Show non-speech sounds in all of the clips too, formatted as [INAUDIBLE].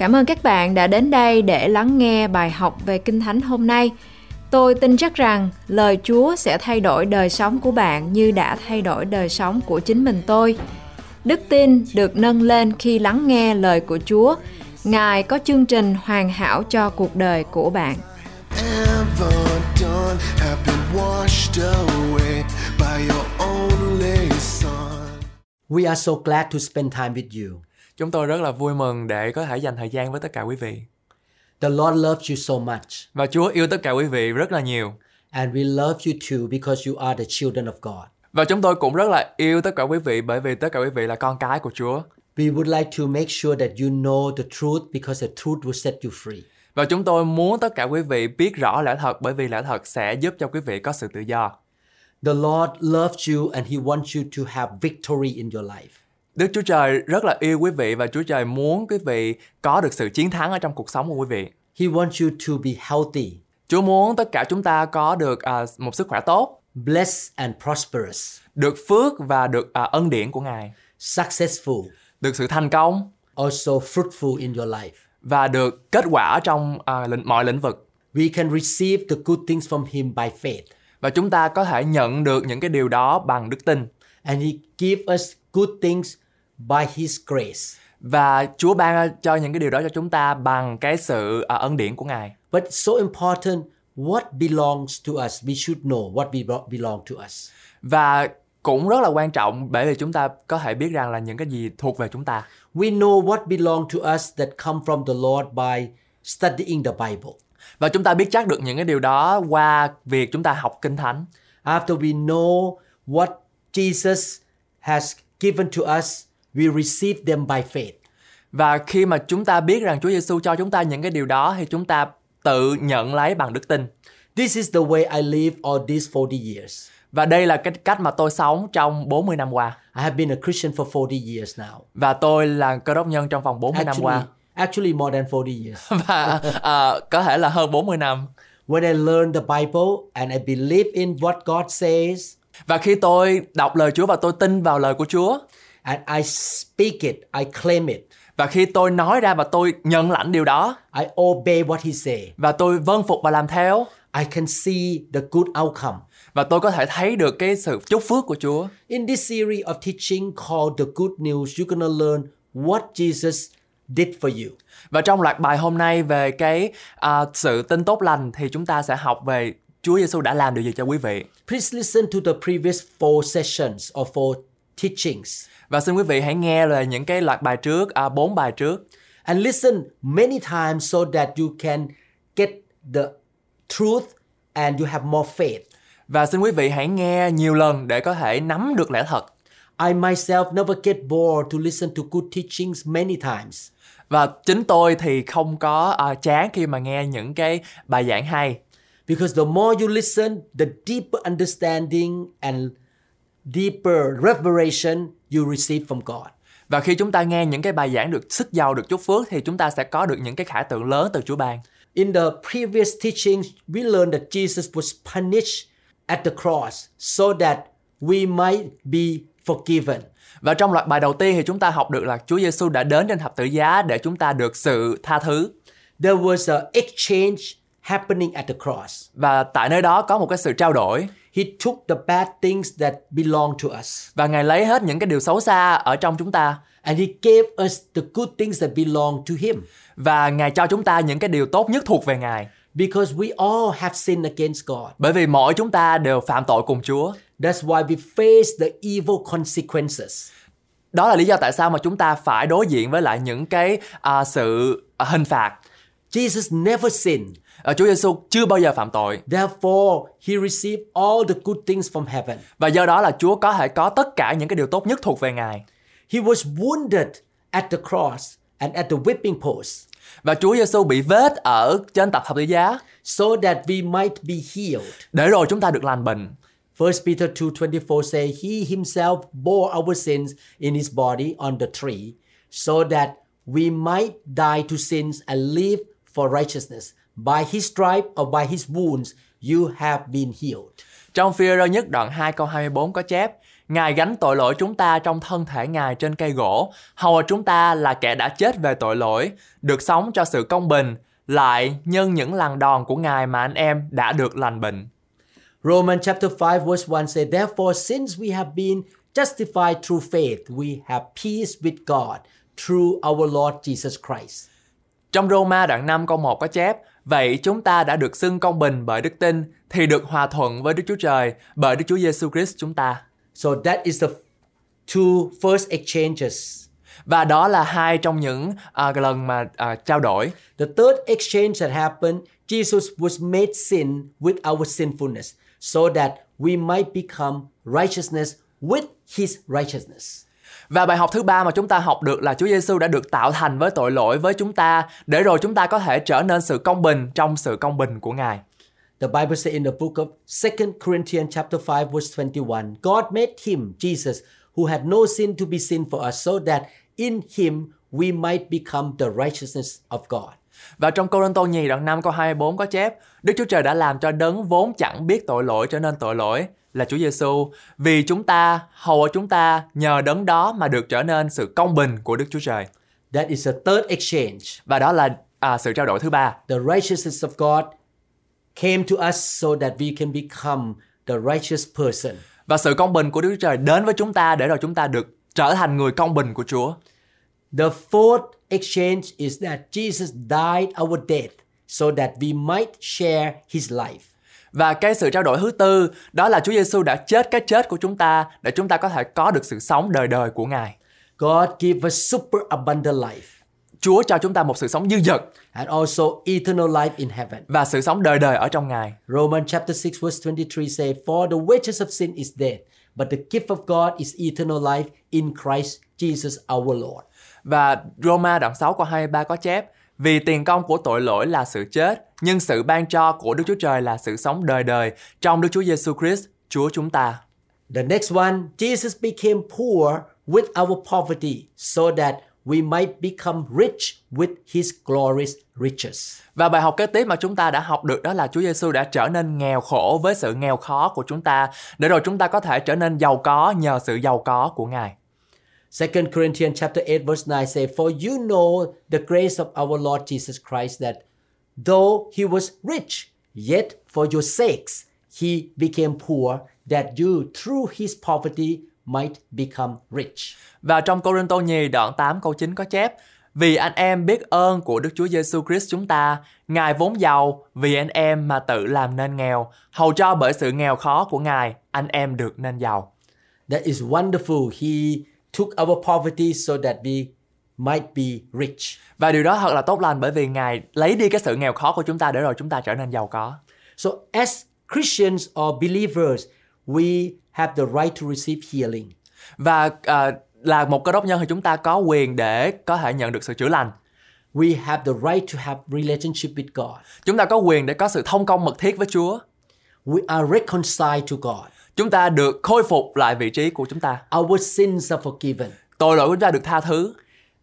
Cảm ơn các bạn đã đến đây để lắng nghe bài học về Kinh Thánh hôm nay. Tôi tin chắc rằng lời Chúa sẽ thay đổi đời sống của bạn như đã thay đổi đời sống của chính mình tôi. Đức tin được nâng lên khi lắng nghe lời của Chúa. Ngài có chương trình hoàn hảo cho cuộc đời của bạn. We are so glad to spend time with you. Chúng tôi rất là vui mừng để có thể dành thời gian với tất cả quý vị. The Lord loves you so much, Và Chúa yêu tất cả quý vị rất là nhiều. and we love you too because you are the children of God. Và chúng tôi cũng rất là yêu tất cả quý vị bởi vì tất cả quý vị là con cái của Chúa. We would like to make sure that you know the truth because the truth will set you free. Và chúng tôi muốn tất cả quý vị biết rõ lẽ thật bởi vì lẽ thật sẽ giúp cho quý vị có sự tự do. The Lord loves you and He wants you to have victory in your life. Đức Chúa Trời rất là yêu quý vị và Chúa Trời muốn quý vị có được sự chiến thắng ở trong cuộc sống của quý vị. He wants you to be healthy, Chúa muốn tất cả chúng ta có được à, một sức khỏe tốt, blessed, and prosperous, được phước và được à, ân điển của Ngài, successful, được sự thành công also fruitful in your life. và được kết quả trong lĩnh, mọi lĩnh vực. We can receive the good things from Him by faith. Và chúng ta có thể nhận được những cái điều đó bằng đức tin. And He give us good things by His grace. Và Chúa ban cho những cái điều đó cho chúng ta bằng cái sự à, ân điển của Ngài. But so important what belongs to us. We should know what be- belong to us. Và cũng rất là quan trọng bởi vì chúng ta có thể biết rằng là những cái gì thuộc về chúng ta. We know what belong to us that come from the Lord by studying the Bible. Và chúng ta biết chắc được những cái điều đó qua việc chúng ta học Kinh Thánh. After we know what Jesus has given to us, we receive them by faith. Và khi mà chúng ta biết rằng Chúa Giêsu cho chúng ta những cái điều đó thì chúng ta tự nhận lấy bằng đức tin. This is the way I live all these 40 years. Và đây là cái cách mà tôi sống trong 40 năm qua. I have been a Christian for 40 years now. Và tôi là cơ đốc nhân trong vòng 40 năm Actually, qua. actually more than 40 years. [LAUGHS] Và à, có thể là hơn 40 năm. When I learned the Bible and I believe in what God says, Và khi tôi đọc lời Chúa và tôi tin vào lời của Chúa and I speak it, I claim it, và khi tôi nói ra và tôi nhận lãnh điều đó I obey what He say, và tôi vâng phục và làm theo I can see the good outcome. và tôi có thể thấy được cái sự chúc phước của Chúa. In this series of teaching called The Good News, you're gonna learn what Jesus did for you. Và trong loạt bài hôm nay về cái à, sự tin tốt lành thì chúng ta sẽ học về Chúa Giêsu đã làm điều gì cho quý vị. Please listen to the previous four sessions or four teachings Và xin quý vị hãy nghe là những cái loạt bài trước, à, bốn bài trước and listen many times so that you can get the truth and you have more faith. và xin quý vị hãy nghe nhiều lần để có thể nắm được lẽ thật. I myself never get bored to listen to good teachings many times. Và chính tôi thì không có à, chán khi mà nghe những cái bài giảng hay. Because the more you listen, the deeper understanding and deeper revelation you receive from God. Và khi chúng ta nghe những cái bài giảng được sức giàu, được chúc phước thì chúng ta sẽ có được những cái khả tượng lớn từ Chúa ban. In the previous teachings, we learned that Jesus was punished at the cross so that we might be forgiven. Và trong loạt bài đầu tiên thì chúng ta học được là Chúa Giêsu đã đến trên thập tự giá để chúng ta được sự tha thứ. There was an exchange happening at the cross. Và tại nơi đó có một cái sự trao đổi He took the bad things that belong to us và Ngài lấy hết những cái điều xấu xa ở trong chúng ta and he gave us the good things that belong to him và Ngài cho chúng ta những cái điều tốt nhất thuộc về Ngài. because we all have sinned against God. Bởi vì mỗi chúng ta đều phạm tội cùng Chúa. That's why we face the evil consequences. Đó là lý do tại sao mà chúng ta phải đối diện với lại những cái à, sự à, hình phạt. Jesus never sinned. À, Chúa Giêsu chưa bao giờ phạm tội Therefore, he received all the good things from heaven. và do đó là Chúa có thể có tất cả những cái điều tốt nhất thuộc về Ngài. He was wounded at the cross and at the whipping post Và Chúa Giêsu bị vết ở trên tập thập tự giá so that we might be healed. để rồi chúng ta được lành bệnh. 1 Peter 2:24 say he himself bore our sins in his body on the tree so that we might die to sins and live for righteousness. By his stripe or by his wounds you have been healed. Trong phi rơ nhất đoạn 2 câu 24 có chép Ngài gánh tội lỗi chúng ta trong thân thể Ngài trên cây gỗ, hầu chúng ta là kẻ đã chết về tội lỗi, được sống cho sự công bình, lại nhân những lần đòn của Ngài mà anh em đã được lành bệnh. Romans chapter 5 verse 1 say, Therefore, since we have been justified through faith, we have peace with God through our Lord Jesus Christ. Trong Roma đoạn 5 câu 1 có chép, Vậy chúng ta đã được xưng công bình bởi đức tin, thì được hòa thuận với Đức Chúa Trời bởi Đức Chúa Giêsu Christ chúng ta. So that is the two first exchanges. Và đó là hai trong những à, lần mà à, trao đổi. The third exchange that happened, Jesus was made sin with our sinfulness so that we might become righteousness with his righteousness. Và bài học thứ ba mà chúng ta học được là Chúa Giêsu đã được tạo thành với tội lỗi với chúng ta để rồi chúng ta có thể trở nên sự công bình trong sự công bình của Ngài. The Bible says in the book of 2 Corinthians chapter 5 verse 21, God made him, Jesus, who had no sin to be sin for us so that in him we might become the righteousness of God. Và trong Cô Tô nhì đoạn 5 câu 24 có chép Đức Chúa Trời đã làm cho đấng vốn chẳng biết tội lỗi trở nên tội lỗi là Chúa Giêsu vì chúng ta hầu chúng ta nhờ đấng đó mà được trở nên sự công bình của Đức Chúa Trời That is the third exchange. và đó là à, sự trao đổi thứ ba The righteousness of God came to us so that we can become the righteous person. và sự công bình của Đức Chúa Trời đến với chúng ta để rồi chúng ta được trở thành người công bình của Chúa The fourth exchange is that Jesus died our death so that we might share his life. Và cái sự trao đổi thứ tư đó là Chúa Giêsu đã chết cái chết của chúng ta để chúng ta có thể có được sự sống đời đời của Ngài God give us super abundant life Chúa cho chúng ta một sự sống dư dật and also eternal life in heaven. và sự sống đời đời ở trong Ngài Romans chapter 6 verse 23 say, For the wages of sin is death, but the gift of God is eternal life in Christ Jesus our Lord. Và Roma đoạn 6 câu 23 có chép Vì tiền công của tội lỗi là sự chết, nhưng sự ban cho của Đức Chúa Trời là sự sống đời đời trong Đức Chúa Giêsu Christ, Chúa chúng ta. The next one, Jesus became poor with our poverty so that we might become rich with his glorious riches. Và bài học kế tiếp mà chúng ta đã học được đó là Chúa Giêsu đã trở nên nghèo khổ với sự nghèo khó của chúng ta để rồi chúng ta có thể trở nên giàu có nhờ sự giàu có của Ngài. 2 Corinthians chapter 8 verse 9 say, For you know the grace of our Lord Jesus Christ that though he was rich, yet for your sakes he became poor, that you through his poverty might become rich. Và trong Cô Tô nhì đoạn 8 câu 9 có chép Vì anh em biết ơn của Đức Chúa Giêsu Christ chúng ta, Ngài vốn giàu vì anh em mà tự làm nên nghèo, hầu cho bởi sự nghèo khó của Ngài, anh em được nên giàu. That is wonderful. He took our poverty so that we might be rich. Và điều đó thật là tốt lành bởi vì Ngài lấy đi cái sự nghèo khó của chúng ta để rồi chúng ta trở nên giàu có. So, as Christians or believers, we have the right to receive healing. Và à, là một cơ đốc nhân thì chúng ta có quyền để có thể nhận được sự chữa lành. We have the right to have relationship with God. Chúng ta có quyền để có sự thông công mật thiết với Chúa. We are reconciled to God. Chúng ta được khôi phục lại vị trí của chúng ta. Our sins are forgiven. Tội lỗi của chúng ta được tha thứ.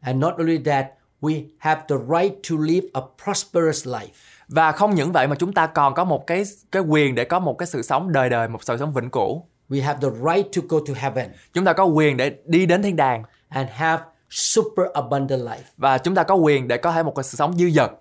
And not only that, we have the right to live a prosperous life. Và không những vậy mà chúng ta còn có một cái cái quyền để có một cái sự sống đời đời, một sự sống vĩnh cửu. We have the right to go to heaven Chúng ta có quyền để đi đến thiên đàng and have super abundant life. và chúng ta có quyền để có thể một cái sự sống dư dật.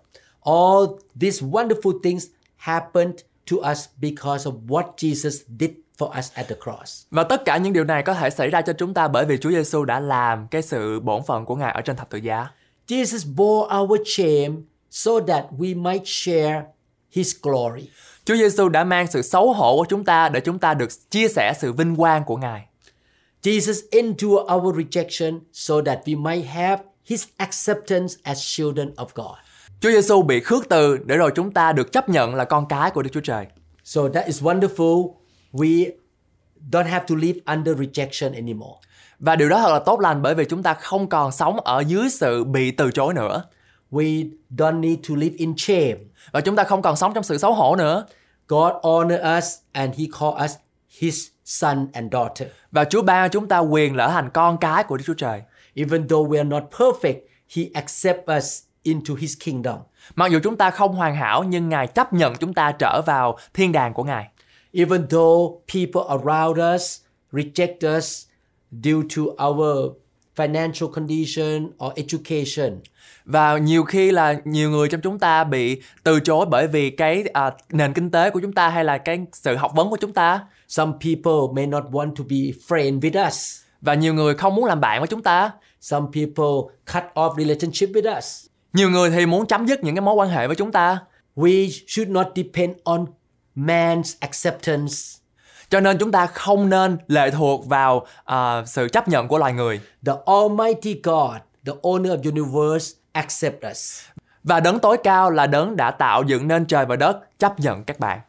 All these wonderful things happened to us because of what Jesus did for us at the cross. Và tất cả những điều này có thể xảy ra cho chúng ta bởi vì Chúa Giêsu đã làm cái sự bổn phận của Ngài ở trên thập tự giá. Jesus bore our shame so that we might share his glory. Chúa Giêsu đã mang sự xấu hổ của chúng ta để chúng ta được chia sẻ sự vinh quang của Ngài. Jesus endured our rejection so that we might have his acceptance as children of God. Chúa Giêsu bị khước từ để rồi chúng ta được chấp nhận là con cái của Đức Chúa Trời. So that is wonderful. We don't have to live under rejection anymore. Và điều đó thật là tốt lành bởi vì chúng ta không còn sống ở dưới sự bị từ chối nữa. We don't need to live in shame. Và chúng ta không còn sống trong sự xấu hổ nữa. God honor us and he call us his son and daughter. Và Chúa ban chúng ta quyền trở thành con cái của Đức Chúa Trời. Even though we are not perfect, he accept us into his kingdom. Mặc dù chúng ta không hoàn hảo nhưng Ngài chấp nhận chúng ta trở vào thiên đàng của Ngài. Even though people around us reject us due to our financial condition or education. Và nhiều khi là nhiều người trong chúng ta bị từ chối bởi vì cái à, nền kinh tế của chúng ta hay là cái sự học vấn của chúng ta. Some people may not want to be friend with us. Và nhiều người không muốn làm bạn với chúng ta. Some people cut off relationship with us. Nhiều người thì muốn chấm dứt những cái mối quan hệ với chúng ta. We should not depend on man's acceptance. Cho nên chúng ta không nên lệ thuộc vào à, sự chấp nhận của loài người. The Almighty God, the owner of universe, accept us. Và đấng tối cao là đấng đã tạo dựng nên trời và đất chấp nhận các bạn.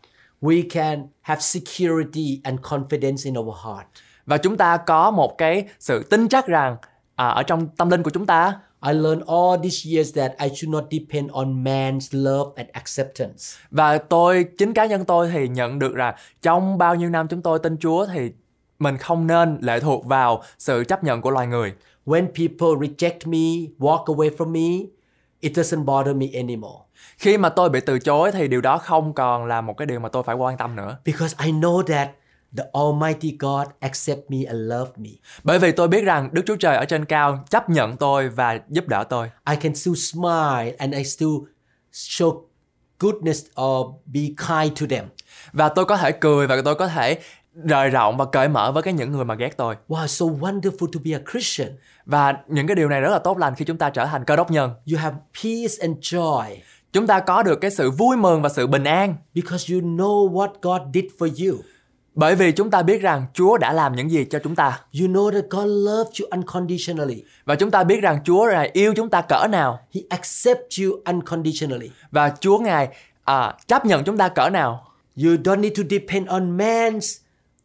We can have security and confidence in our heart. Và chúng ta có một cái sự tin chắc rằng à, ở trong tâm linh của chúng ta I learned all these years that I should not depend on man's love and acceptance. và tôi chính cá nhân tôi thì nhận được rằng trong bao nhiêu năm chúng tôi tin Chúa thì mình không nên lệ thuộc vào sự chấp nhận của loài người. When people reject me, walk away from me, it doesn't bother me anymore. Khi mà tôi bị từ chối thì điều đó không còn là một cái điều mà tôi phải quan tâm nữa. Because I know that the Almighty God accept me and love me. Bởi vì tôi biết rằng Đức Chúa Trời ở trên cao chấp nhận tôi và giúp đỡ tôi. I can still smile and I still show goodness or be kind to them. Và tôi có thể cười và tôi có thể rời rộng và cởi mở với cái những người mà ghét tôi. Wow, so wonderful to be a Christian. Và những cái điều này rất là tốt lành khi chúng ta trở thành cơ đốc nhân. You have peace and joy Chúng ta có được cái sự vui mừng và sự bình an because you know what God did for you. Bởi vì chúng ta biết rằng Chúa đã làm những gì cho chúng ta. You know that God loved you unconditionally. Và chúng ta biết rằng Chúa là yêu chúng ta cỡ nào He accepts you unconditionally. và Chúa ngài à, chấp nhận chúng ta cỡ nào. You don't need to depend on man's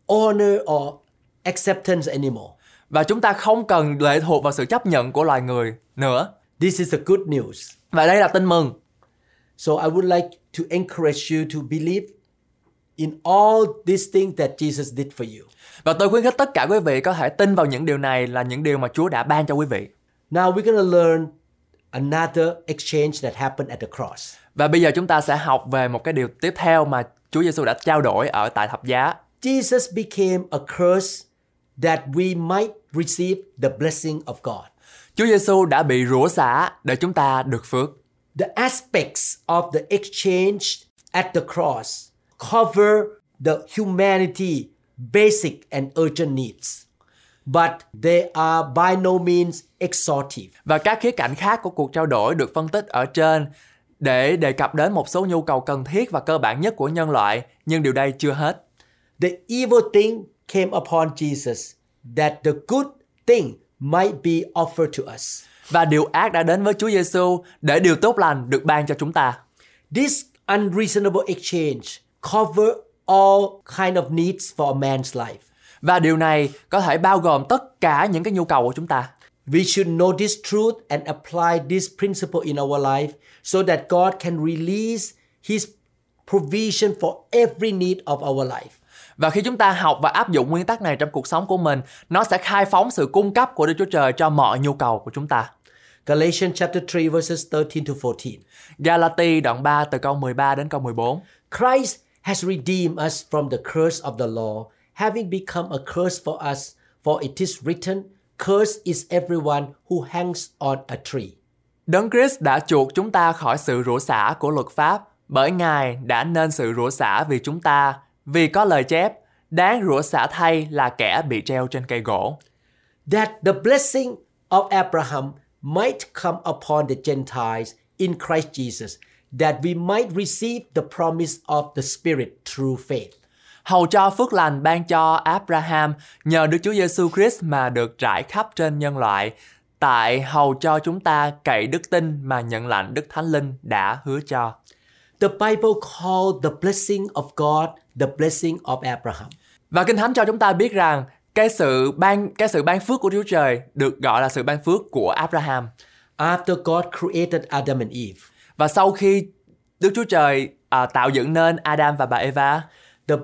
honor or acceptance anymore. Và chúng ta không cần lệ thuộc vào sự chấp nhận của loài người nữa. This is the good news. Và đây là tin mừng. So I would like to encourage you to believe in all these things that Jesus did for you. Và tôi khuyến khích tất cả quý vị có thể tin vào những điều này là những điều mà Chúa đã ban cho quý vị. Now we're going to learn another exchange that happened at the cross. Và bây giờ chúng ta sẽ học về một cái điều tiếp theo mà Chúa Giêsu đã trao đổi ở tại thập giá. Jesus became a curse that we might receive the blessing of God. Chúa Giêsu đã bị rủa xả để chúng ta được phước. The aspects of the exchange at the cross cover the humanity basic and urgent needs, but they are by no means exhaustive. Và các khía cạnh khác của cuộc trao đổi được phân tích ở trên để đề cập đến một số nhu cầu cần thiết và cơ bản nhất của nhân loại, nhưng điều đây chưa hết. The evil thing came upon Jesus that the good thing might be offered to us. Và điều ác đã đến với Chúa Giêsu để điều tốt lành được ban cho chúng ta. This unreasonable exchange cover all kind of needs for a man's life. Và điều này có thể bao gồm tất cả những cái nhu cầu của chúng ta. We should know this truth and apply this principle in our life so that God can release His provision for every need of our life. Và khi chúng ta học và áp dụng nguyên tắc này trong cuộc sống của mình, nó sẽ khai phóng sự cung cấp của Đức Chúa Trời cho mọi nhu cầu của chúng ta. Galatians chapter 3 verses 13 to 14. Galati đoạn 3 từ câu 13 đến câu 14. Christ has redeemed us from the curse of the law, having become a curse for us, for it is written, Cursed is everyone who hangs on a tree. Đấng Christ đã chuộc chúng ta khỏi sự rủa xả của luật pháp, bởi Ngài đã nên sự rủa xả vì chúng ta, vì có lời chép, đáng rủa xả thay là kẻ bị treo trên cây gỗ. That the blessing of Abraham might come upon the Gentiles in Christ Jesus, that we might receive the promise of the Spirit through faith. Hầu cho phước lành ban cho Abraham nhờ Đức Chúa Giêsu Christ mà được trải khắp trên nhân loại, tại hầu cho chúng ta cậy đức tin mà nhận lãnh Đức Thánh Linh đã hứa cho. The Bible called the blessing of God the blessing of Abraham. Và Kinh Thánh cho chúng ta biết rằng cái sự ban cái sự ban phước của Chúa Trời được gọi là sự ban phước của Abraham. After God created Adam and Eve, Và sau khi Đức Chúa Trời à, tạo dựng nên Adam và bà Eva the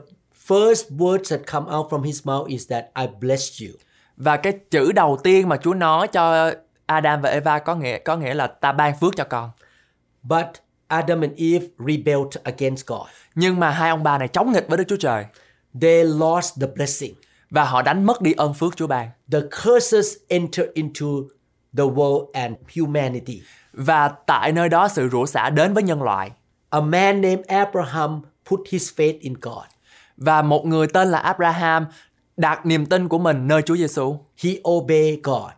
first words that come out from his mouth is that I bless you. và cái chữ đầu tiên mà Chúa nói cho Adam và Eva có nghĩa có nghĩa là ta ban phước cho con. But Adam and Eve rebelled against God. Nhưng mà hai ông bà này chống nghịch với Đức Chúa Trời They lost the blessing. và họ đánh mất đi ơn phước Chúa ban. The curses enter into the world and humanity. Và tại nơi đó sự rủa xả đến với nhân loại. A man named Abraham put his faith in God. Và một người tên là Abraham đặt niềm tin của mình nơi Chúa Giêsu He obeyed God.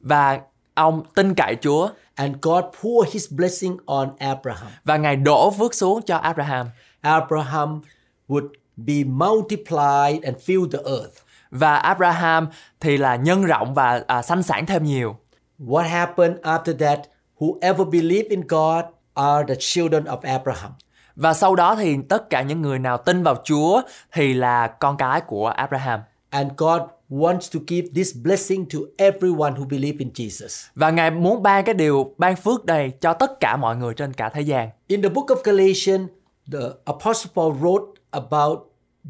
và ông tin cậy Chúa And God poured his blessing on Abraham. và Ngài đổ phước xuống cho Abraham. Abraham would be multiplied and fill the earth. Và Abraham thì là nhân rộng và à, sanh sản thêm nhiều. What happened after that? Whoever believe in God are the children of Abraham. Và sau đó thì tất cả những người nào tin vào Chúa thì là con cái của Abraham. And God wants to give this blessing to everyone who believe in Jesus. Và Ngài muốn ban cái điều ban phước này cho tất cả mọi người trên cả thế gian. In the book of Galatians, the Apostle Paul wrote about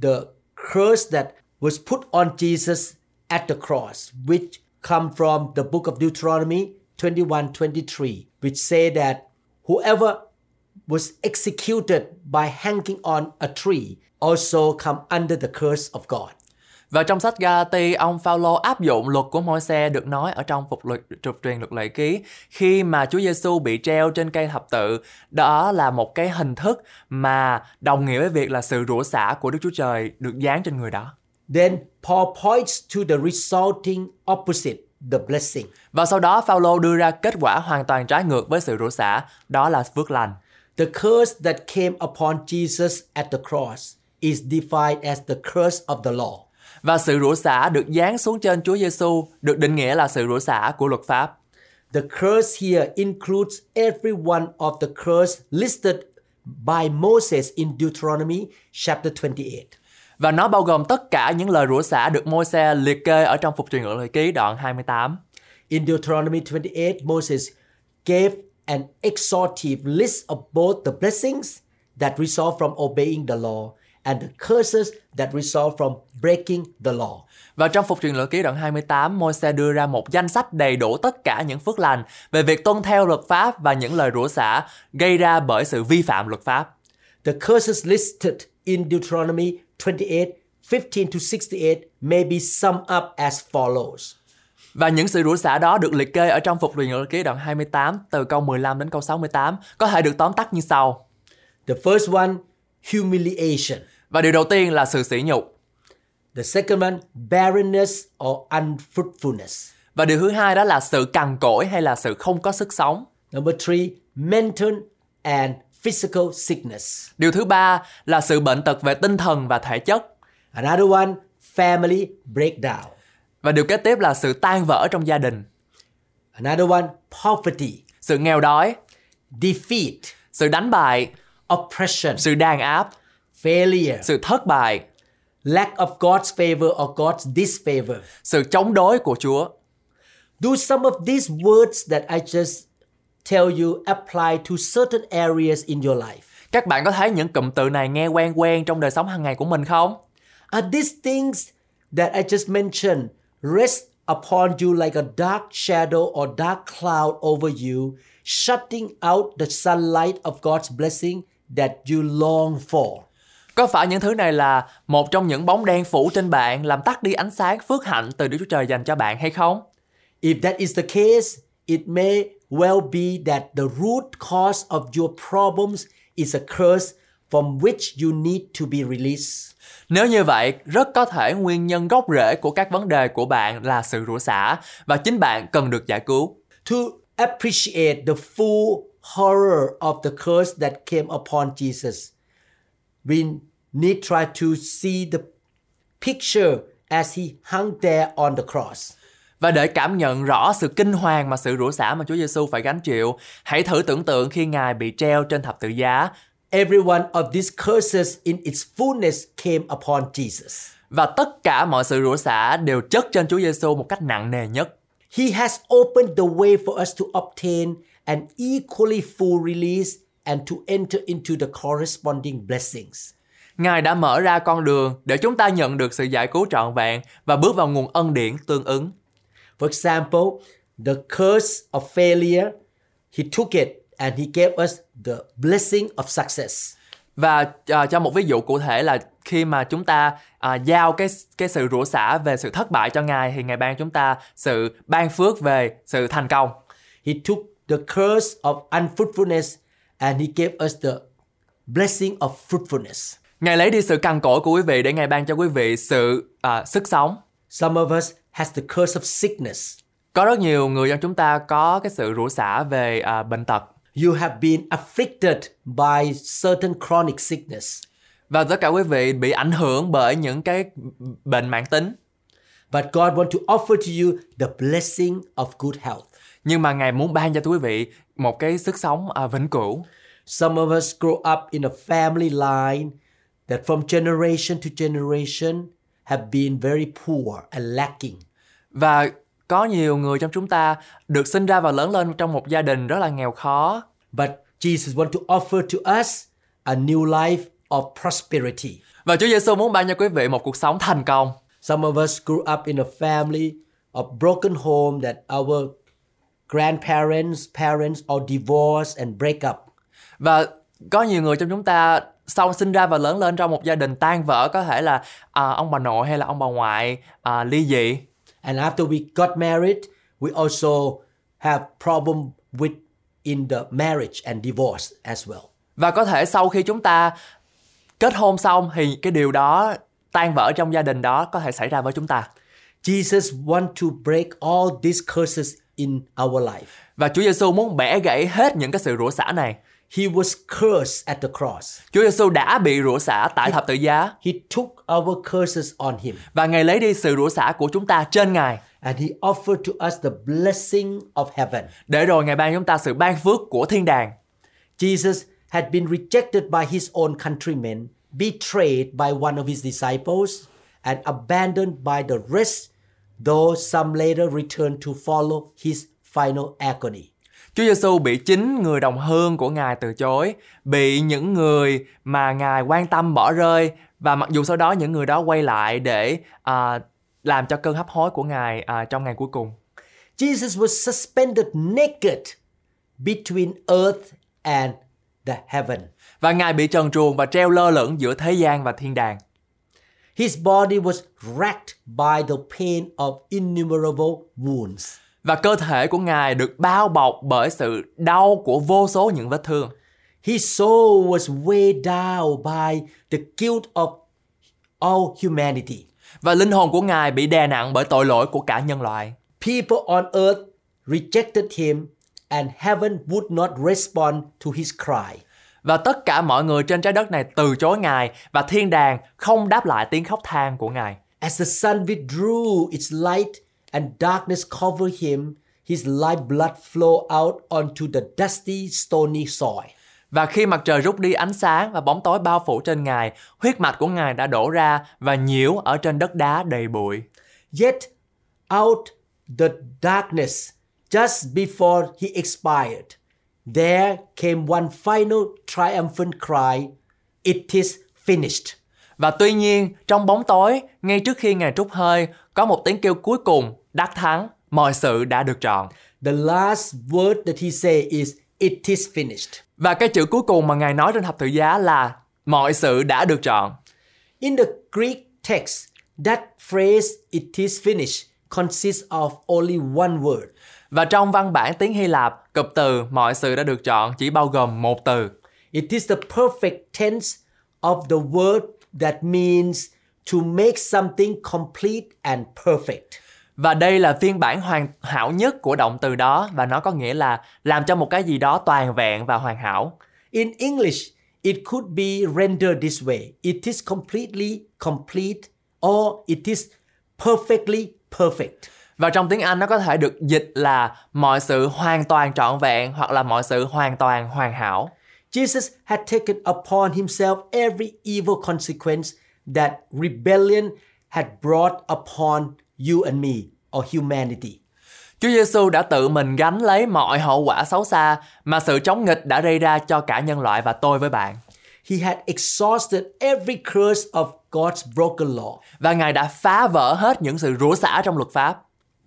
the curse that was put on Jesus at the cross, which come from the book of Deuteronomy 21 23, which say that whoever was executed by hanging on a tree also come under the curse of God. Và trong sách Galati, ông Phaolô áp dụng luật của Môi-se được nói ở trong phục luật trục truyền luật lệ ký khi mà Chúa Giêsu bị treo trên cây thập tự, đó là một cái hình thức mà đồng nghĩa với việc là sự rủa xả của Đức Chúa Trời được dán trên người đó. Then Paul points to the resulting opposite, the blessing. Và sau đó Phaolô đưa ra kết quả hoàn toàn trái ngược với sự rủa xả, đó là phước lành. The curse that came upon Jesus at the cross is defined as the curse of the law. Và sự rủa xả được dán xuống trên Chúa Giêsu được định nghĩa là sự rủa xả của luật pháp. The curse here includes every one of the curse listed by Moses in Deuteronomy chapter 28. Và nó bao gồm tất cả những lời rủa xả được Môi-se liệt kê ở trong phục truyền luật lệ ký đoạn 28. In Deuteronomy 28, Moses gave an exhaustive list of both the blessings that result from obeying the law and the curses that result from breaking the law. Và trong phục truyền luật ký đoạn 28, Môi-se đưa ra một danh sách đầy đủ tất cả những phước lành về việc tuân theo luật pháp và những lời rủa xả gây ra bởi sự vi phạm luật pháp. The curses listed in Deuteronomy 28, 15 to 68 may be summed up as follows. Và những sự rủa xả đó được liệt kê ở trong phục truyền ký đoạn 28 từ câu 15 đến câu 68 có thể được tóm tắt như sau. The first one, humiliation. Và điều đầu tiên là sự sỉ nhục. The second one, barrenness or unfruitfulness. Và điều thứ hai đó là sự cằn cỗi hay là sự không có sức sống. Number three, mental and physical sickness. Điều thứ ba là sự bệnh tật về tinh thần và thể chất. Another one, family breakdown. Và điều kế tiếp là sự tan vỡ trong gia đình, Another one, poverty, sự nghèo đói, defeat, sự đánh bại, oppression, sự đàn áp, failure, sự thất bại, lack of God's favor or God's disfavor. sự chống đối của Chúa. Do some of these words that I just tell you apply to certain areas in your life? Các bạn có thấy những cụm từ này nghe quen quen trong đời sống hàng ngày của mình không? Are these things that I just mentioned rest upon you like a dark shadow or dark cloud over you, shutting out the sunlight of God's blessing that you long for? Có phải những thứ này là một trong những bóng đen phủ trên bạn làm tắt đi ánh sáng phước hạnh từ Đức Chúa Trời dành cho bạn hay không? If that is the case, it may well be that the root cause of your problems is a curse from which you need to be released. Nếu như vậy, rất có thể nguyên nhân gốc rễ của các vấn đề của bạn là sự rủa xả và chính bạn cần được giải cứu. To appreciate the full horror of the curse that came upon Jesus, we need try to see the picture as he hung there on the cross. Và để cảm nhận rõ sự kinh hoàng mà sự rủa xả mà Chúa Giêsu phải gánh chịu, hãy thử tưởng tượng khi Ngài bị treo trên thập tự giá Every one of these curses in its fullness came upon Jesus. và tất cả mọi sự rủa xả đều chất trên Chúa Giêsu một cách nặng nề nhất. He has opened the way for us to obtain an equally full release and to enter into the corresponding blessings. Ngài đã mở ra con đường để chúng ta nhận được sự giải cứu trọn vẹn và bước vào nguồn ân điển tương ứng. For example, the curse of failure, he took it and he gave us the blessing of success. Và à, cho một ví dụ cụ thể là khi mà chúng ta à, giao cái cái sự rủa xả về sự thất bại cho Ngài thì Ngài ban chúng ta sự ban phước về sự thành công. He took the curse of unfruitfulness and he gave us the blessing of fruitfulness. Ngài lấy đi sự cằn cỗi của quý vị để Ngài ban cho quý vị sự à, sức sống. Some of us has the curse of sickness. Có rất nhiều người trong chúng ta có cái sự rủa xả về à, bệnh tật. You have been afflicted by certain chronic sickness. Và tất cả quý vị bị ảnh hưởng bởi những cái bệnh mãn tính. But God want to offer to you the blessing of good health. Nhưng mà Ngài muốn ban cho quý vị một cái sức sống à, vĩnh cửu. Some of us grow up in a family line that from generation to generation have been very poor and lacking. Và có nhiều người trong chúng ta được sinh ra và lớn lên trong một gia đình rất là nghèo khó. But Jesus want to offer to us a new life of prosperity. Và Chúa Giêsu muốn ban cho quý vị một cuộc sống thành công. Some of us grew up in a family of broken home that our grandparents, parents all divorced and break up. Và có nhiều người trong chúng ta sau sinh ra và lớn lên trong một gia đình tan vỡ có thể là à, ông bà nội hay là ông bà ngoại à, ly dị And after we got married, we also have problem with in the marriage and divorce as well. và có thể sau khi chúng ta kết hôn xong thì cái điều đó tan vỡ trong gia đình đó có thể xảy ra với chúng ta Jesus want to break all these curses in our life. và Chúa Giêsu muốn bẻ gãy hết những cái sự rủa xả này He was cursed at the cross. Chúa Giêsu đã bị rủa xả tại thập tự giá He took our curses on him và Ngài lấy đi sự rủa xả của chúng ta trên Ngài and he offered to us the blessing of heaven. để rồi Ngài ban chúng ta sự ban phước của thiên đàng. Jesus had been rejected by his own countrymen, betrayed by one of his disciples, and abandoned by the rest, though some later returned to follow his final agony. Chúa Giêsu bị chính người đồng hương của Ngài từ chối, bị những người mà Ngài quan tâm bỏ rơi và mặc dù sau đó những người đó quay lại để à, làm cho cơn hấp hối của Ngài à, trong ngày cuối cùng. Jesus was suspended naked between earth and the heaven. Và Ngài bị trần truồng và treo lơ lửng giữa thế gian và thiên đàng. His body was racked by the pain of innumerable wounds. Và cơ thể của Ngài được bao bọc bởi sự đau của vô số những vết thương. His soul was weighed down by the guilt of all humanity. Và linh hồn của Ngài bị đè nặng bởi tội lỗi của cả nhân loại. People on earth rejected him, and heaven would not respond to his cry. Và tất cả mọi người trên trái đất này từ chối Ngài và thiên đàng không đáp lại tiếng khóc than của Ngài. As the sun withdrew its light and darkness covered him, his life blood flowed out onto the dusty, stony soil. Và khi mặt trời rút đi ánh sáng và bóng tối bao phủ trên Ngài, huyết mạch của Ngài đã đổ ra và nhiễu ở trên đất đá đầy bụi. Yet, out the darkness, just before he expired, there came one final triumphant cry It is finished. Và tuy nhiên, trong bóng tối, ngay trước khi Ngài trút hơi, có một tiếng kêu cuối cùng, đắc thắng, mọi sự đã được trọn. The last word that he said is, It is finished. Và cái chữ cuối cùng mà Ngài nói trên thập tự giá là mọi sự đã được trọn. In the Greek text, that phrase, It is finished, consists of only one word. Và trong văn bản tiếng Hy Lạp, cụm từ mọi sự đã được chọn chỉ bao gồm một từ. It is the perfect tense of the word that means to make something complete and perfect. Và đây là phiên bản hoàn hảo nhất của động từ đó và nó có nghĩa là làm cho một cái gì đó toàn vẹn và hoàn hảo. In English, it could be rendered this way it is completely complete or it is perfectly perfect. Và trong tiếng Anh nó có thể được dịch là mọi sự hoàn toàn trọn vẹn hoặc là mọi sự hoàn toàn hoàn hảo. Jesus had taken upon himself every evil consequence that rebellion had brought upon you and me or humanity. Chúa Giêsu đã tự mình gánh lấy mọi hậu quả xấu xa mà sự chống nghịch đã gây ra cho cả nhân loại và tôi với bạn. He had exhausted every curse of God's broken law. Và Ngài đã phá vỡ hết những sự rủa xả trong luật pháp.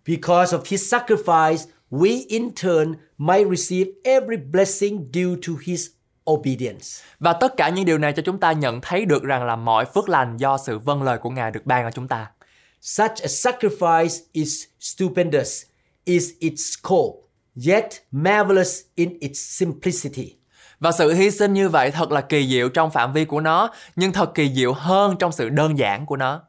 Because of his sacrifice, we in turn might receive every blessing due to his obedience. Và tất cả những điều này cho chúng ta nhận thấy được rằng là mọi phước lành do sự vâng lời của Ngài được ban ở chúng ta. Such a sacrifice is stupendous is its scope, yet marvelous in its simplicity. Và sự hy sinh như vậy thật là kỳ diệu trong phạm vi của nó, nhưng thật kỳ diệu hơn trong sự đơn giản của nó.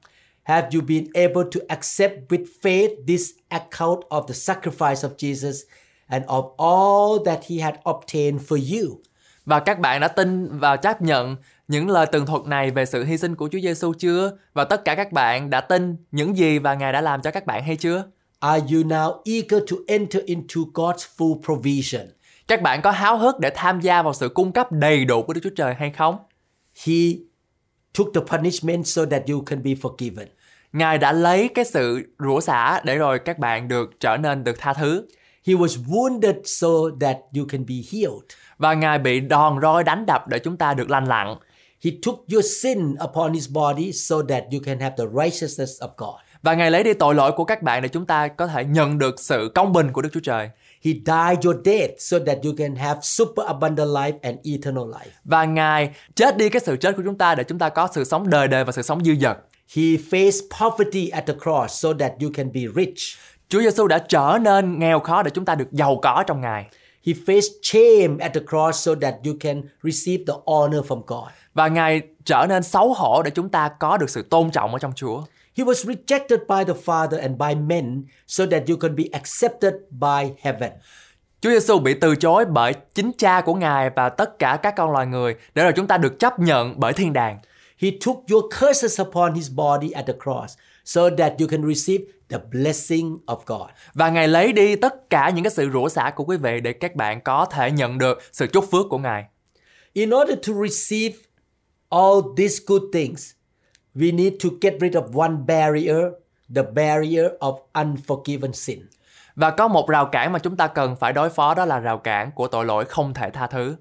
Have you been able to accept with faith this account of the sacrifice of Jesus and of all that he had obtained for you? Và các bạn đã tin và chấp nhận những lời tường thuật này về sự hy sinh của Chúa Giêsu chưa? Và tất cả các bạn đã tin những gì và Ngài đã làm cho các bạn hay chưa? Are you now eager to enter into God's full provision? Các bạn có háo hức để tham gia vào sự cung cấp đầy đủ của Đức Chúa Trời hay không? He took the punishment so that you can be forgiven. Ngài đã lấy cái sự rủa xả để rồi các bạn được trở nên được tha thứ. He was wounded so that you can be healed. Và Ngài bị đòn roi đánh đập để chúng ta được lành lặn. He took your sin upon his body so that you can have the righteousness of God. Và Ngài lấy đi tội lỗi của các bạn để chúng ta có thể nhận được sự công bình của Đức Chúa Trời. He died your death so that you can have super abundant life and eternal life. Và Ngài chết đi cái sự chết của chúng ta để chúng ta có sự sống đời đời và sự sống dư dật. He faced poverty at the cross so that you can be rich. Chúa Giêsu đã trở nên nghèo khó để chúng ta được giàu có trong Ngài. He faced shame at the cross so that you can receive the honor from God. Và Ngài trở nên xấu hổ để chúng ta có được sự tôn trọng ở trong Chúa. He was rejected by the Father and by men so that you can be accepted by heaven. Chúa Giêsu bị từ chối bởi chính cha của Ngài và tất cả các con loài người để rồi chúng ta được chấp nhận bởi thiên đàng. He took your curses upon his body at the cross so that you can receive the blessing of God. Và Ngài lấy đi tất cả những cái sự rủa xả của quý vị để các bạn có thể nhận được sự chúc phước của Ngài. In order to receive all these good things, we need to get rid of one barrier, the barrier of unforgiven sin. Và có một rào cản mà chúng ta cần phải đối phó đó là rào cản của tội lỗi không thể tha thứ.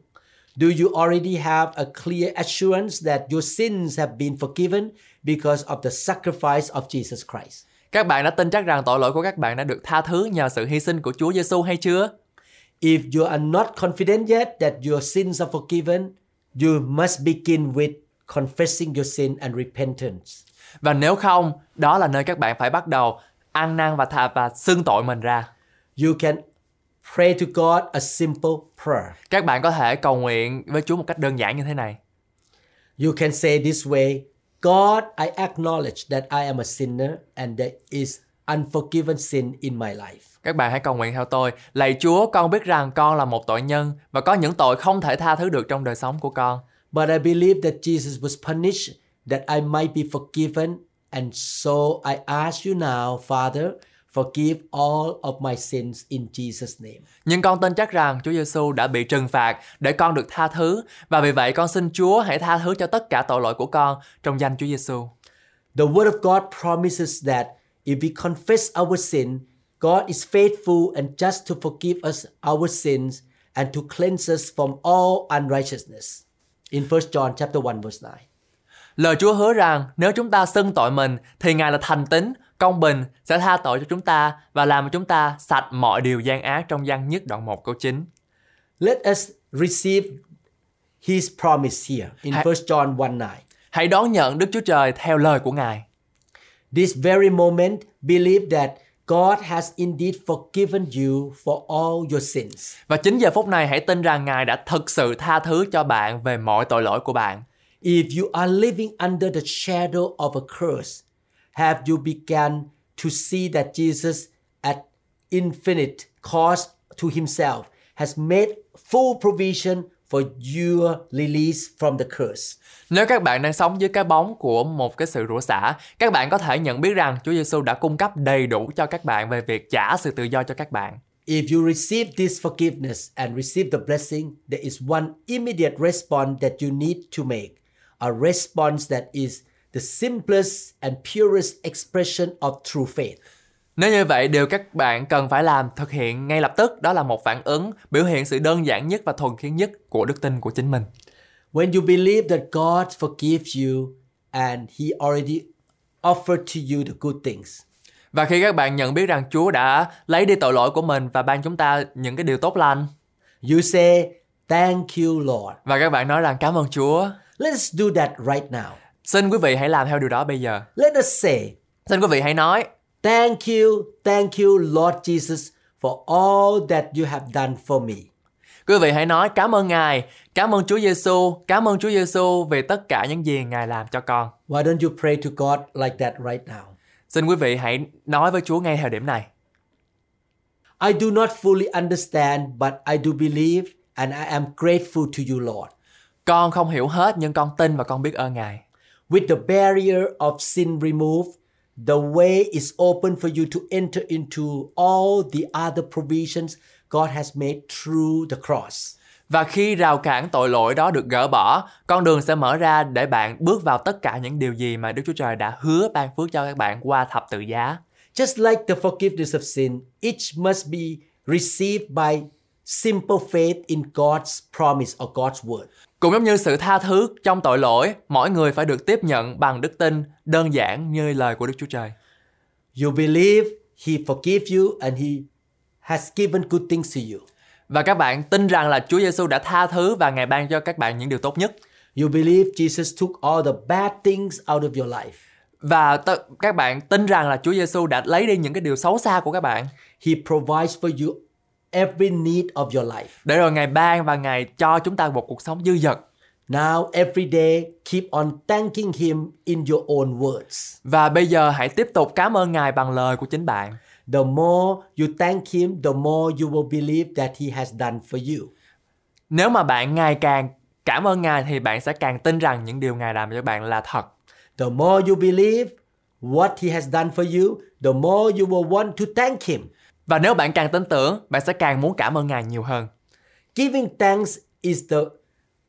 Do you already have a clear assurance that your sins have been forgiven because of the sacrifice of Jesus Christ? Các bạn đã tin chắc rằng tội lỗi của các bạn đã được tha thứ nhờ sự hy sinh của Chúa Giêsu hay chưa? If you are not confident yet that your sins are forgiven, you must begin with confessing your sin and repentance. Và nếu không, đó là nơi các bạn phải bắt đầu ăn năn và thà và xưng tội mình ra. You can pray to God a simple prayer. Các bạn có thể cầu nguyện với Chúa một cách đơn giản như thế này. You can say this way God, I acknowledge that I am a sinner and there is unforgiven sin in my life. Các bạn hãy cầu nguyện theo tôi. Lạy Chúa, con biết rằng con là một tội nhân và có những tội không thể tha thứ được trong đời sống của con. But I believe that Jesus was punished that I might be forgiven. And so I ask you now, Father, forgive all of my sins in Jesus' name. Nhưng con tin chắc rằng Chúa Giêsu đã bị trừng phạt để con được tha thứ và vì vậy con xin Chúa hãy tha thứ cho tất cả tội lỗi của con trong danh Chúa Giêsu. The Word of God promises that if we confess our sin, God is faithful and just to forgive us our sins and to cleanse us from all unrighteousness. In 1 John chapter 1 verse 9. Lời Chúa hứa rằng nếu chúng ta xưng tội mình thì Ngài là thành tín, công bình sẽ tha tội cho chúng ta và làm cho chúng ta sạch mọi điều gian ác trong văn nhất đoạn 1 câu 9. Let us receive his promise here in Hãy- 1 John 1 9. Hãy đón nhận Đức Chúa Trời theo lời của Ngài. This very moment, believe that God has indeed forgiven you for all your sins. Và chính giờ phút này hãy tin rằng Ngài đã thực sự tha thứ cho bạn về mọi tội lỗi của bạn. If you are living under the shadow of a curse, have you begun to see that Jesus at infinite cost to himself has made full provision for your release from the curse? Nếu các bạn đang sống dưới cái bóng của một cái sự rủa xả, các bạn có thể nhận biết rằng Chúa Giêsu đã cung cấp đầy đủ cho các bạn về việc trả sự tự do cho các bạn. If you receive this forgiveness and receive the blessing, there is one immediate response that you need to make. A response that is the simplest and purest expression of true faith. Nếu như vậy, điều các bạn cần phải làm thực hiện ngay lập tức đó là một phản ứng biểu hiện sự đơn giản nhất và thuần khiết nhất của đức tin của chính mình. When you believe that God forgives you and He already offered to you the good things, Và khi các bạn nhận biết rằng Chúa đã lấy đi tội lỗi của mình và ban chúng ta những cái điều tốt lành, you say, Thank you, Lord. Và các bạn nói rằng cảm ơn Chúa. Let's do that right now. Xin quý vị hãy làm theo điều đó bây giờ. Let us say, Xin quý vị hãy nói Thank you, thank you, Lord Jesus, for all that you have done for me. Quý vị hãy nói cảm ơn Ngài, cảm ơn Chúa Giêsu, cảm ơn Chúa Giêsu vì tất cả những gì Ngài làm cho con. Why don't you pray to God like that right now? Xin quý vị hãy nói với Chúa ngay thời điểm này. I do not fully understand, but I do believe and I am grateful to you, Lord. Con không hiểu hết nhưng con tin và con biết ơn Ngài. With the barrier of sin removed, the way is open for you to enter into all the other provisions God has made through the cross. Và khi rào cản tội lỗi đó được gỡ bỏ, con đường sẽ mở ra để bạn bước vào tất cả những điều gì mà Đức Chúa Trời đã hứa ban phước cho các bạn qua thập tự giá. Just like the forgiveness of sin, each must be received by simple faith in God's promise or God's word. Cũng giống như sự tha thứ trong tội lỗi, mỗi người phải được tiếp nhận bằng đức tin đơn giản như lời của Đức Chúa Trời. You believe He forgive you and He has given good things to you. Và các bạn tin rằng là Chúa Giêsu đã tha thứ và Ngài ban cho các bạn những điều tốt nhất. You believe Jesus took all the bad things out of your life. Và t- các bạn tin rằng là Chúa Giêsu đã lấy đi những cái điều xấu xa của các bạn He provides for you every need of your life. để rồi Ngài ban và Ngài cho chúng ta một cuộc sống dư dật. Now, every day, keep on thanking Him in your own words. Và bây giờ hãy tiếp tục cảm ơn Ngài bằng lời của chính bạn. The more you thank Him, the more you will believe that He has done for you. Nếu mà bạn ngày càng cảm ơn Ngài thì bạn sẽ càng tin rằng những điều Ngài làm cho bạn là thật. The more you believe what He has done for you, the more you will want to thank Him. Và nếu bạn càng tin tưởng, bạn sẽ càng muốn cảm ơn Ngài nhiều hơn. Giving thanks is the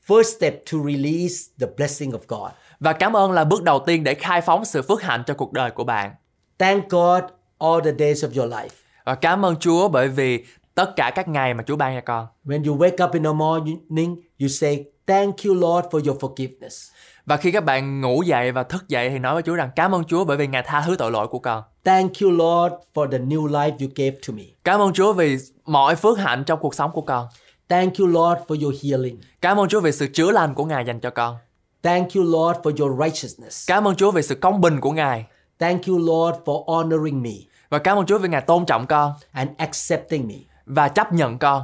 first step to release the blessing of God. Và cảm ơn là bước đầu tiên để khai phóng sự phước hạnh cho cuộc đời của bạn. Thank God all the days of your life. Và cảm ơn Chúa bởi vì tất cả các ngày mà Chúa ban cho con. When you wake up in the morning, you say, Thank you, Lord, for your forgiveness. Và khi các bạn ngủ dậy và thức dậy thì nói với Chúa rằng cảm ơn Chúa bởi vì Ngài tha thứ tội lỗi của con. Thank you, Lord, for the new life you gave to me. Cảm ơn Chúa vì mọi phước hạnh trong cuộc sống của con. Thank you, Lord, for your healing. Cảm ơn Chúa vì sự chữa lành của Ngài dành cho con. Thank you, Lord, for your righteousness. Cảm ơn Chúa vì sự công bình của Ngài. Thank you, Lord, for honoring me Và cảm ơn Chúa vì Ngài tôn trọng con and accepting me. và chấp nhận con.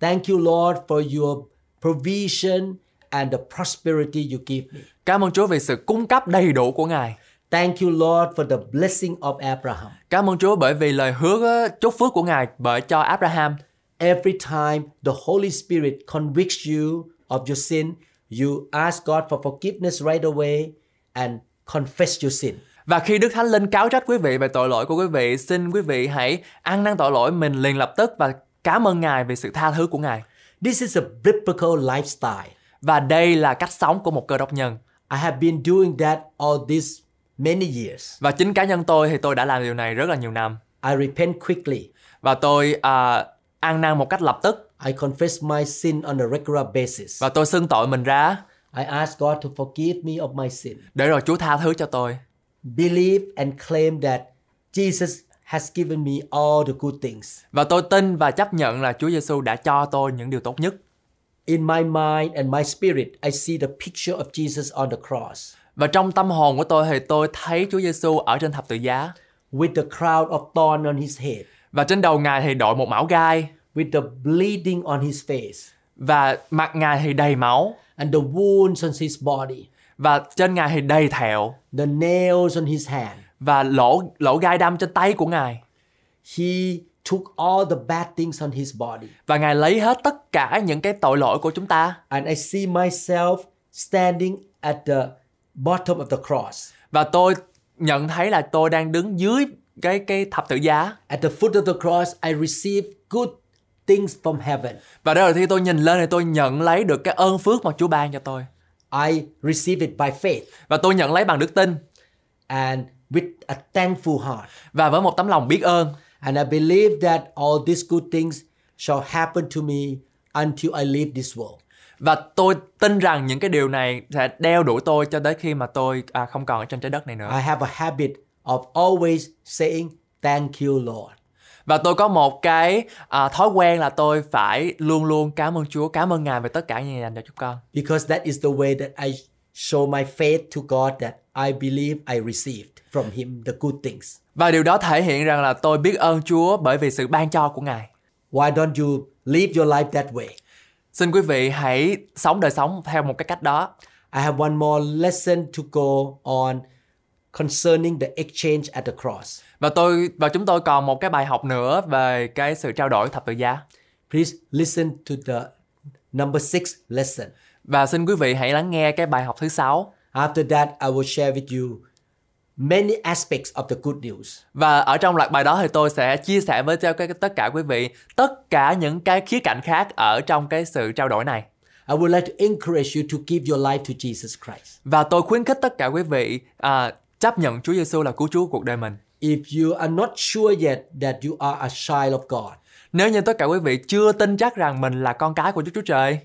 Thank you, Lord, for your provision and the prosperity you give me. Cảm ơn Chúa vì sự cung cấp đầy đủ của Ngài. Thank you, Lord, for the blessing of Abraham. Cảm ơn Chúa bởi vì lời hứa á, chúc phước của Ngài bởi cho Abraham. Every time the Holy Spirit convicts you of your sin, you ask God for forgiveness right away and confess your sin. Và khi Đức Thánh Linh cáo trách quý vị về tội lỗi của quý vị, xin quý vị hãy ăn năn tội lỗi mình liền lập tức và cảm ơn Ngài vì sự tha thứ của Ngài. This is a biblical lifestyle. Và đây là cách sống của một cơ đốc nhân. I have been doing that all these many years. Và chính cá nhân tôi thì tôi đã làm điều này rất là nhiều năm. I repent quickly. Và tôi à, ăn năn một cách lập tức I confess my sin on a regular basis. và tôi xưng tội mình ra I ask God to forgive me of my sin. để rồi Chúa tha thứ cho tôi. Believe and claim that Jesus has given me all the good things. Và tôi tin và chấp nhận là Chúa Giêsu đã cho tôi những điều tốt nhất. In my mind and my spirit, I see the picture of Jesus on the cross. Và trong tâm hồn của tôi thì tôi thấy Chúa Giêsu ở trên thập tự giá. With the crown of thorn on his head, và trên đầu Ngài thì đội một mão gai. With the bleeding on his face, và mặt Ngài thì đầy máu. And the wounds on his body, và trên Ngài thì đầy thẹo. The nails on his hand. và lỗ lỗ gai đâm trên tay của Ngài. He took all the bad things on his body. và Ngài lấy hết tất cả những cái tội lỗi của chúng ta And I see myself standing at the bottom of the cross. và tôi nhận thấy là tôi đang đứng dưới cái cái thập tự giá At the foot of the cross, I receive good things from heaven. và đó là khi tôi nhìn lên thì tôi nhận lấy được cái ơn phước mà Chúa ban cho tôi I receive it by faith và tôi nhận lấy bằng đức tin and with a thankful heart. và với một tấm lòng biết ơn And I believe that all these good things shall happen to me until I leave this world. và tôi tin rằng những cái điều này sẽ đeo đuổi tôi cho đến khi mà tôi à, không còn ở trên trái đất này nữa I have a habit of always saying, Thank you, Lord. Và tôi có một cái à, thói quen là tôi phải luôn luôn cảm ơn Chúa, cảm ơn Ngài về tất cả những gì dành cho chúng con. because that is the way that I show my faith to God that I believe I received from Him the good things. Và điều đó thể hiện rằng là tôi biết ơn Chúa bởi vì sự ban cho của Ngài. Why don't you live your life that way? Xin quý vị hãy sống đời sống theo một cái cách đó. I have one more lesson to go on concerning the exchange at the cross. Và tôi và chúng tôi còn một cái bài học nữa về cái sự trao đổi thập tự giá. Please listen to the number six lesson. Và xin quý vị hãy lắng nghe cái bài học thứ sáu. After that, I will share with you many aspects of the good news. Và ở trong loạt bài đó thì tôi sẽ chia sẻ với cho tất cả quý vị tất cả những cái khía cạnh khác ở trong cái sự trao đổi này. I would like to encourage you to give your life to Jesus Christ. Và tôi khuyến khích tất cả quý vị à, chấp nhận Chúa Giêsu là cứu Chúa cuộc đời mình. If you are not sure yet that you are a child of God, Nếu như tất cả quý vị chưa tin chắc rằng mình là con cái của Chúa Chúa Trời,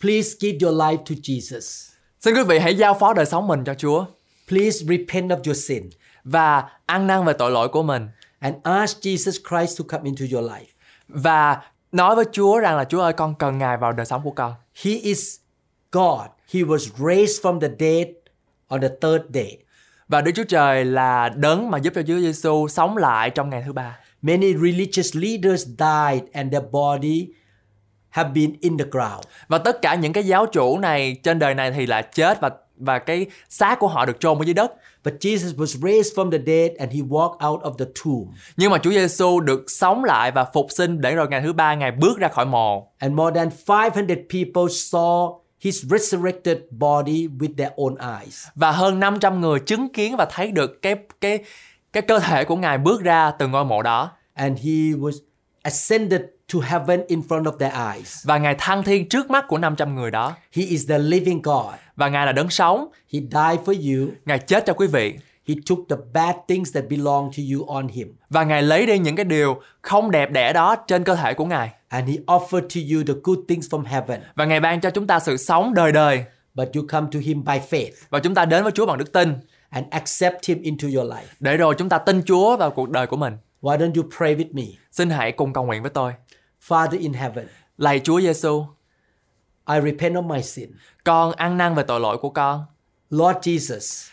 please give your life to Jesus. xin quý vị hãy giao phó đời sống mình cho Chúa Please repent of your sin và ăn năn về tội lỗi của mình and ask Jesus Christ to come into your life. và nói với Chúa rằng là Chúa ơi con cần Ngài vào đời sống của con. He is God. He was raised from the dead on the third day. Và Đức Chúa Trời là đấng mà giúp cho Chúa Giêsu sống lại trong ngày thứ ba. Many religious leaders died and their body have been in the ground. Và tất cả những cái giáo chủ này trên đời này thì là chết và và cái xác của họ được chôn ở dưới đất. But Jesus was raised from the dead and he walked out of the tomb. Nhưng mà Chúa Giêsu được sống lại và phục sinh để rồi ngày thứ ba Ngài bước ra khỏi mồ. And more than 500 people saw his resurrected body with their own eyes. Và hơn 500 người chứng kiến và thấy được cái cái cái cơ thể của Ngài bước ra từ ngôi mộ đó. And he was ascended to heaven in front of their eyes. Và Ngài thăng thiên trước mắt của 500 người đó. He is the living God. Và Ngài là đấng sống. He died for you. Ngài chết cho quý vị. He took the bad things that belong to you on him. Và Ngài lấy đi những cái điều không đẹp đẽ đó trên cơ thể của Ngài. And he offered to you the good things from heaven. Và Ngài ban cho chúng ta sự sống đời đời. But you come to him by faith Và chúng ta đến với Chúa bằng đức tin. and accept him into your life. Để rồi chúng ta tin Chúa vào cuộc đời của mình. Why don't you pray with me? Xin hãy cùng cầu nguyện với tôi. Father in heaven, Lạy Chúa Giêsu, I repent of my sin. con ăn năn về tội lỗi của con. Lord Jesus,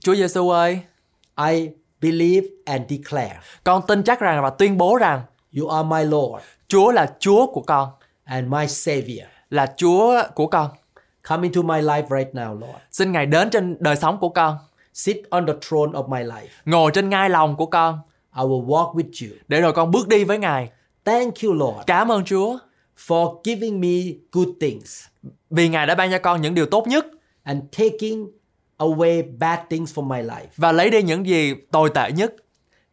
Chúa Giêsu ơi, I believe and declare con tin chắc rằng và tuyên bố rằng you are my Lord Chúa là Chúa của con, and my Savior. là Chúa của con. Come into my life right now, Lord. Xin Ngài đến trên đời sống của con, Sit on the throne of my life. ngồi trên ngai lòng của con, I will walk with you. để rồi con bước đi với Ngài. Thank you, Lord, Cảm ơn Chúa for giving me good things vì Ngài đã ban cho con những điều tốt nhất and taking away bad things from my life. và lấy đi những gì tồi tệ nhất.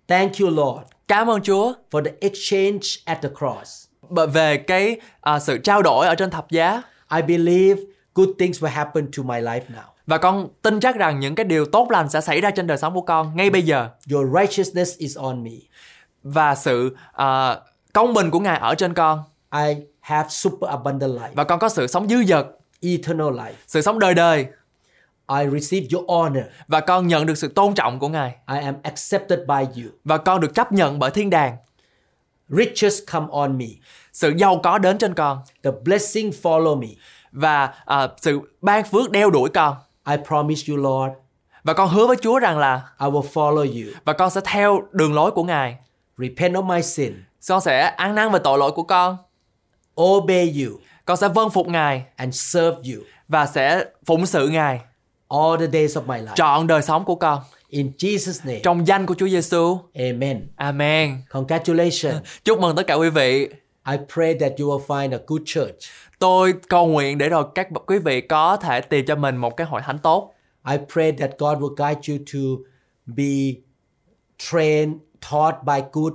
Thank you, Lord, Cảm ơn Chúa for the exchange at the cross. bởi- về cái à, sự trao đổi ở trên thập giá I believe good things will happen to my life now. và con tin chắc rằng những cái điều tốt lành sẽ xảy ra trên đời sống của con ngay bây giờ Your righteousness is on me. và sự à, công bình của Ngài ở trên con I have super abundant life, và con có sự sống dư dật, eternal life. sự sống đời đời I receive your honor. và con nhận được sự tôn trọng của Ngài I am accepted by you. và con được chấp nhận bởi thiên đàng. Riches come on me. Sự giàu có đến trên con The blessing follow me. và à, sự ban phước đeo đuổi con. I promise you, Lord, Và con hứa với Chúa rằng là I will follow you. và con sẽ theo đường lối của Ngài. Repent of my sin. Con sẽ ăn năn về tội lỗi của con. Obey you Con sẽ vâng phục Ngài and serve you và sẽ phụng sự Ngài all the days of my life. trọn đời sống của con. In Jesus' name. Trong danh của Chúa Giêsu. Amen. Amen. Congratulations. [LAUGHS] Chúc mừng tất cả quý vị. I pray that you will find a good church. Tôi cầu nguyện để rồi các quý vị có thể tìm cho mình một cái hội thánh tốt. I pray that God will guide you to be trained, taught by good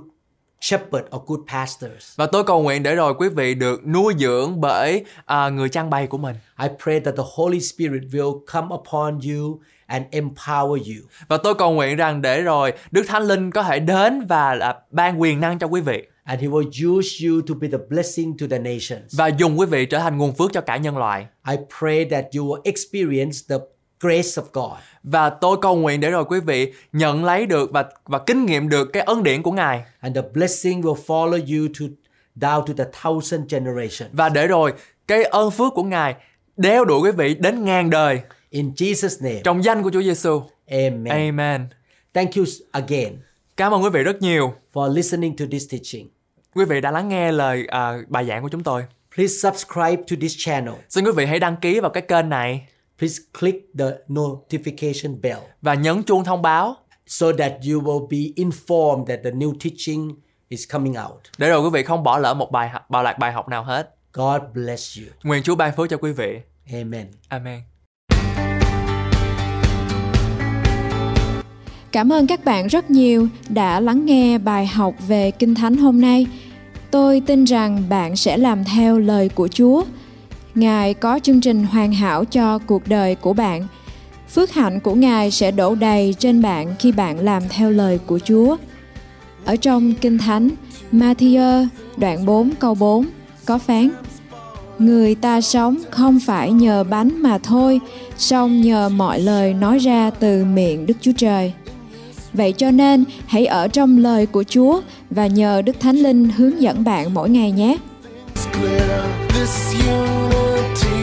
shepherd or good pastors. Và tôi cầu nguyện để rồi quý vị được nuôi dưỡng bởi à, người trang bày của mình. I pray that the Holy Spirit will come upon you and empower you. Và tôi cầu nguyện rằng để rồi Đức Thánh Linh có thể đến và là ban quyền năng cho quý vị And He will use you to be the blessing to the nations. và dùng quý vị trở thành nguồn phước cho cả nhân loại. I pray that you will experience the grace of God. Và tôi cầu nguyện để rồi quý vị nhận lấy được và và kinh nghiệm được cái ân điển của Ngài And the blessing will follow you to down to the thousand generation. và để rồi cái ơn phước của Ngài đeo đuổi quý vị đến ngàn đời In Jesus' name. trong danh của Chúa Giêsu. Amen. Amen. Thank you again Cảm ơn quý vị rất nhiều. for listening to this teaching. Quý vị đã lắng nghe lời à, bài giảng của chúng tôi. Please subscribe to this channel. Xin quý vị hãy đăng ký vào cái kênh này Please click the notification bell và nhấn chuông thông báo so that you will be informed that the new teaching is coming out. để rồi quý vị không bỏ lỡ một bài học- bài lạc bài học nào hết. God bless you. Nguyện Chúa ban phước cho quý vị. Amen. Amen. Cảm ơn các bạn rất nhiều đã lắng nghe bài học về Kinh Thánh hôm nay. Tôi tin rằng bạn sẽ làm theo lời của Chúa. Ngài có chương trình hoàn hảo cho cuộc đời của bạn. Phước hạnh của Ngài sẽ đổ đầy trên bạn khi bạn làm theo lời của Chúa. Ở trong Kinh Thánh, Matthew đoạn 4 câu 4 có phán Người ta sống không phải nhờ bánh mà thôi, song nhờ mọi lời nói ra từ miệng Đức Chúa Trời. Vậy cho nên hãy ở trong lời của Chúa và nhờ Đức Thánh Linh hướng dẫn bạn mỗi ngày nhé. It's clear this unity